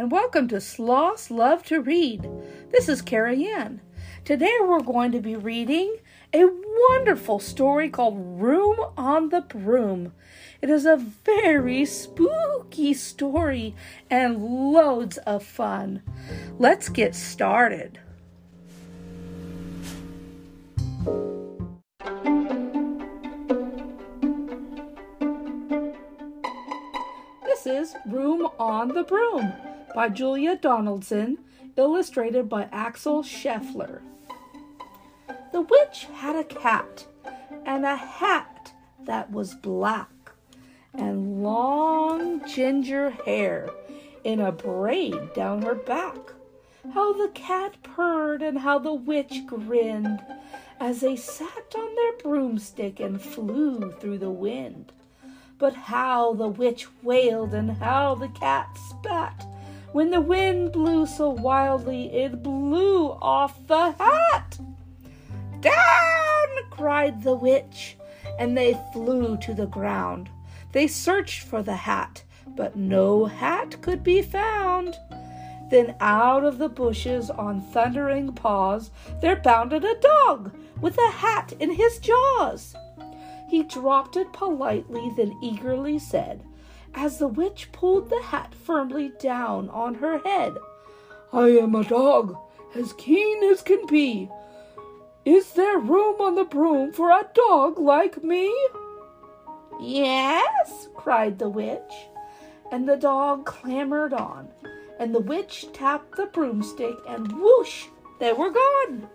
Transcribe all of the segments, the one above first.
and welcome to Sloths Love to Read. This is KeriAnne. Today we're going to be reading a wonderful story called Room on the Broom. It is a very spooky story and loads of fun. Let's get started. This is Room on the Broom by Julia Donaldson, illustrated by Axel Scheffler. The witch had a cat and a hat that was black and long ginger hair in a braid down her back. How the cat purred and how the witch grinned as they sat on their broomstick and flew through the wind. But how the witch wailed and how the cat spat when the wind blew so wildly it blew off the hat. Down! cried the witch, and they flew to the ground. They searched for the hat, but no hat could be found. Then out of the bushes on thundering paws there bounded a dog with a hat in his jaws. He dropped it politely, then eagerly said, as the witch pulled the hat firmly down on her head, I am a dog, as keen as can be. Is there room on the broom for a dog like me? Yes, cried the witch, and the dog clambered on, and the witch tapped the broomstick, and whoosh, they were gone.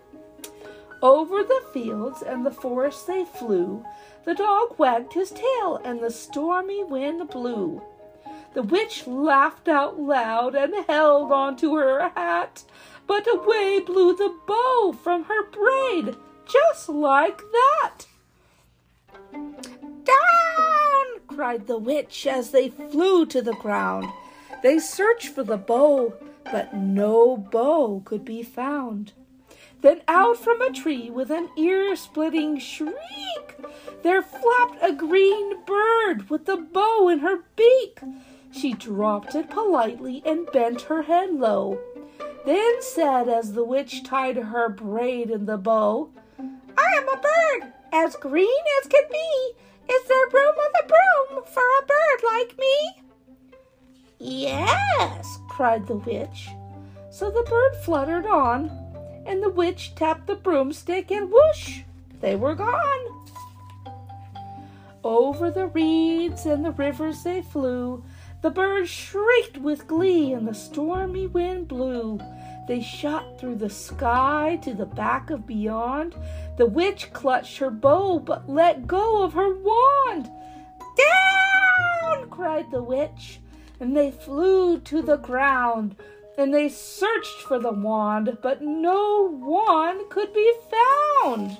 Over the fields and the forest they flew. The dog wagged his tail, and the stormy wind blew. The witch laughed out loud and held on to her hat, but away blew the bow from her braid, just like that. Down! cried the witch as they flew to the ground. They searched for the bow, but no bow could be found. Then out from a tree with an ear splitting shriek, there flapped a green bird with a bow in her beak. She dropped it politely and bent her head low, then said as the witch tied her braid in the bow, I am a bird, as green as can be. Is there room on the broom for a bird like me? Yes, cried the witch. So the bird fluttered on, and the witch tapped the broomstick, and whoosh, they were gone. Over the reeds and the rivers they flew. The birds shrieked with glee, and the stormy wind blew. They shot through the sky to the back of beyond. The witch clutched her bow, but let go of her wand. Down! cried the witch, and they flew to the ground. And they searched for the wand, but no wand could be found.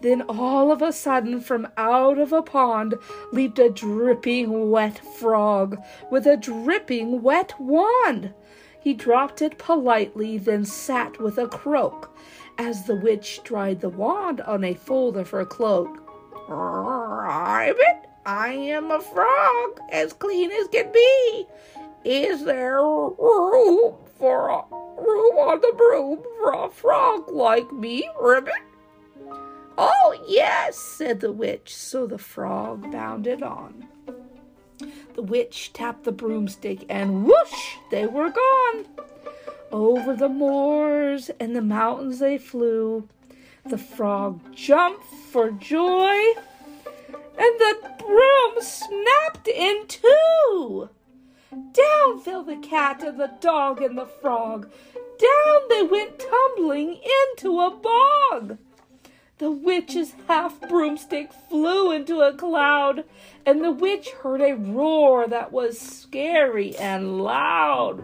Then all of a sudden, from out of a pond, leaped a dripping wet frog with a dripping wet wand. He dropped it politely, then sat with a croak as the witch dried the wand on a fold of her cloak. Ribbit, I am a frog, as clean as can be. Is there room for a room on the broom for a frog like me, Ribbit? Oh, yes, said the witch, so the frog bounded on. The witch tapped the broomstick, and whoosh, they were gone. Over the moors and the mountains they flew. The frog jumped for joy, and the broom snapped in two. Down fell the cat and the dog and the frog. Down they went tumbling into a bog. The witch's half broomstick flew into a cloud, and the witch heard a roar that was scary and loud.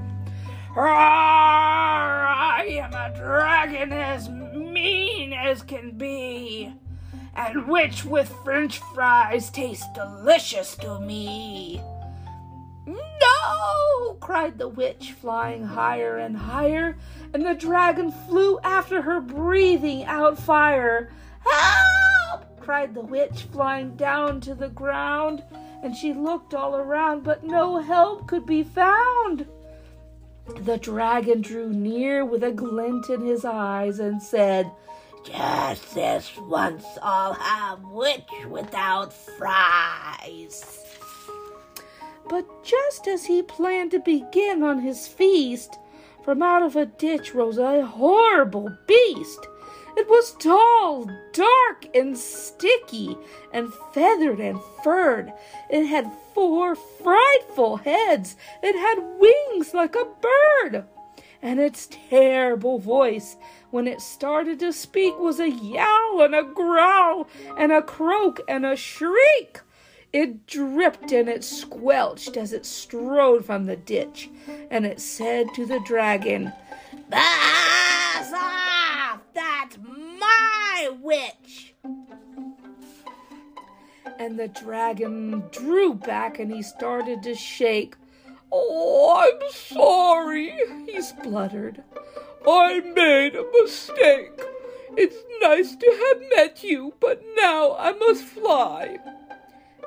Roar! I am a dragon as mean as can be, and witch with french fries tastes delicious to me. No! cried the witch, flying higher and higher, and the dragon flew after her, breathing out fire. Help! cried the witch, flying down to the ground, and she looked all around, but no help could be found. The dragon drew near with a glint in his eyes and said, Just this once I'll have witch without fries. But just as he planned to begin on his feast, from out of a ditch rose a horrible beast. It was tall, dark, and sticky, and feathered and furred. It had four frightful heads. It had wings like a bird. And its terrible voice, when it started to speak, was a yowl and a growl and a croak and a shriek. It dripped and it squelched as it strode from the ditch, and it said to the dragon, Buzz off! That's my witch! And the dragon drew back and he started to shake. Oh, I'm sorry, he spluttered. I made a mistake. It's nice to have met you, but now I must fly.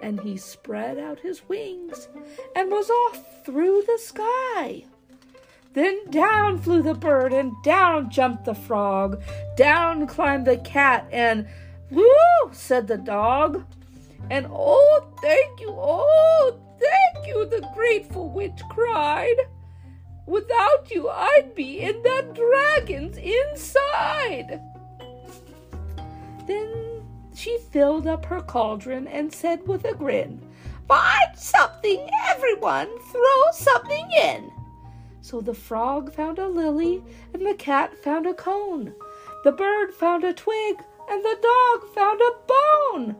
And he spread out his wings and was off through the sky. Then down flew the bird, and down jumped the frog. Down climbed the cat, and woo, said the dog. And oh, thank you, oh, thank you, the grateful witch cried. Without you, I'd be in that dragon's inside. She filled up her cauldron and said with a grin, Find something, everyone, throw something in. So the frog found a lily, and the cat found a cone. The bird found a twig, and the dog found a bone.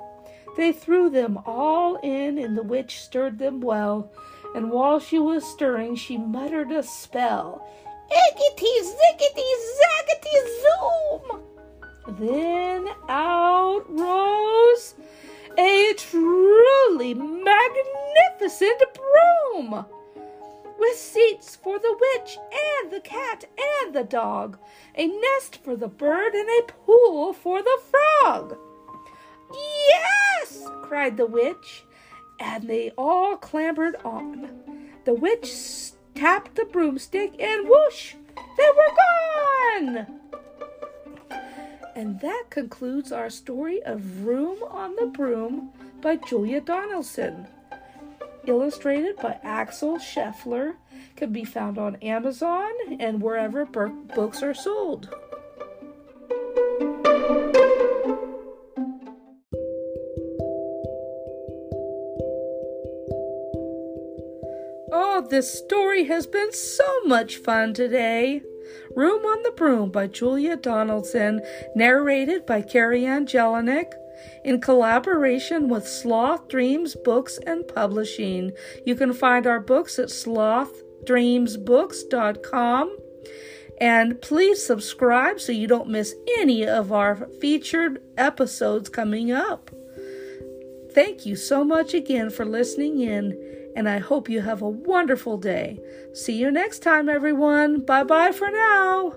They threw them all in, and the witch stirred them well. And while she was stirring, she muttered a spell. Iggity, ziggity, zaggity, zoom! Then out rose a truly magnificent broom with seats for the witch and the cat and the dog, a nest for the bird, and a pool for the frog. Yes! cried the witch, and they all clambered on. The witch tapped the broomstick, and whoosh! That concludes our story of Room on the Broom by Julia Donaldson illustrated by Axel Scheffler, can be found on Amazon and wherever books are sold. Oh, this story has been so much fun today. Room on the Broom by Julia Donaldson, narrated by KeriAnne Jelinek, in collaboration with Sloth Dreams Books and Publishing. You can find our books at slothdreamsbooks.com. And please subscribe so you don't miss any of our featured episodes coming up. Thank you so much again for listening in, and I hope you have a wonderful day. See you next time, everyone. Bye bye for now.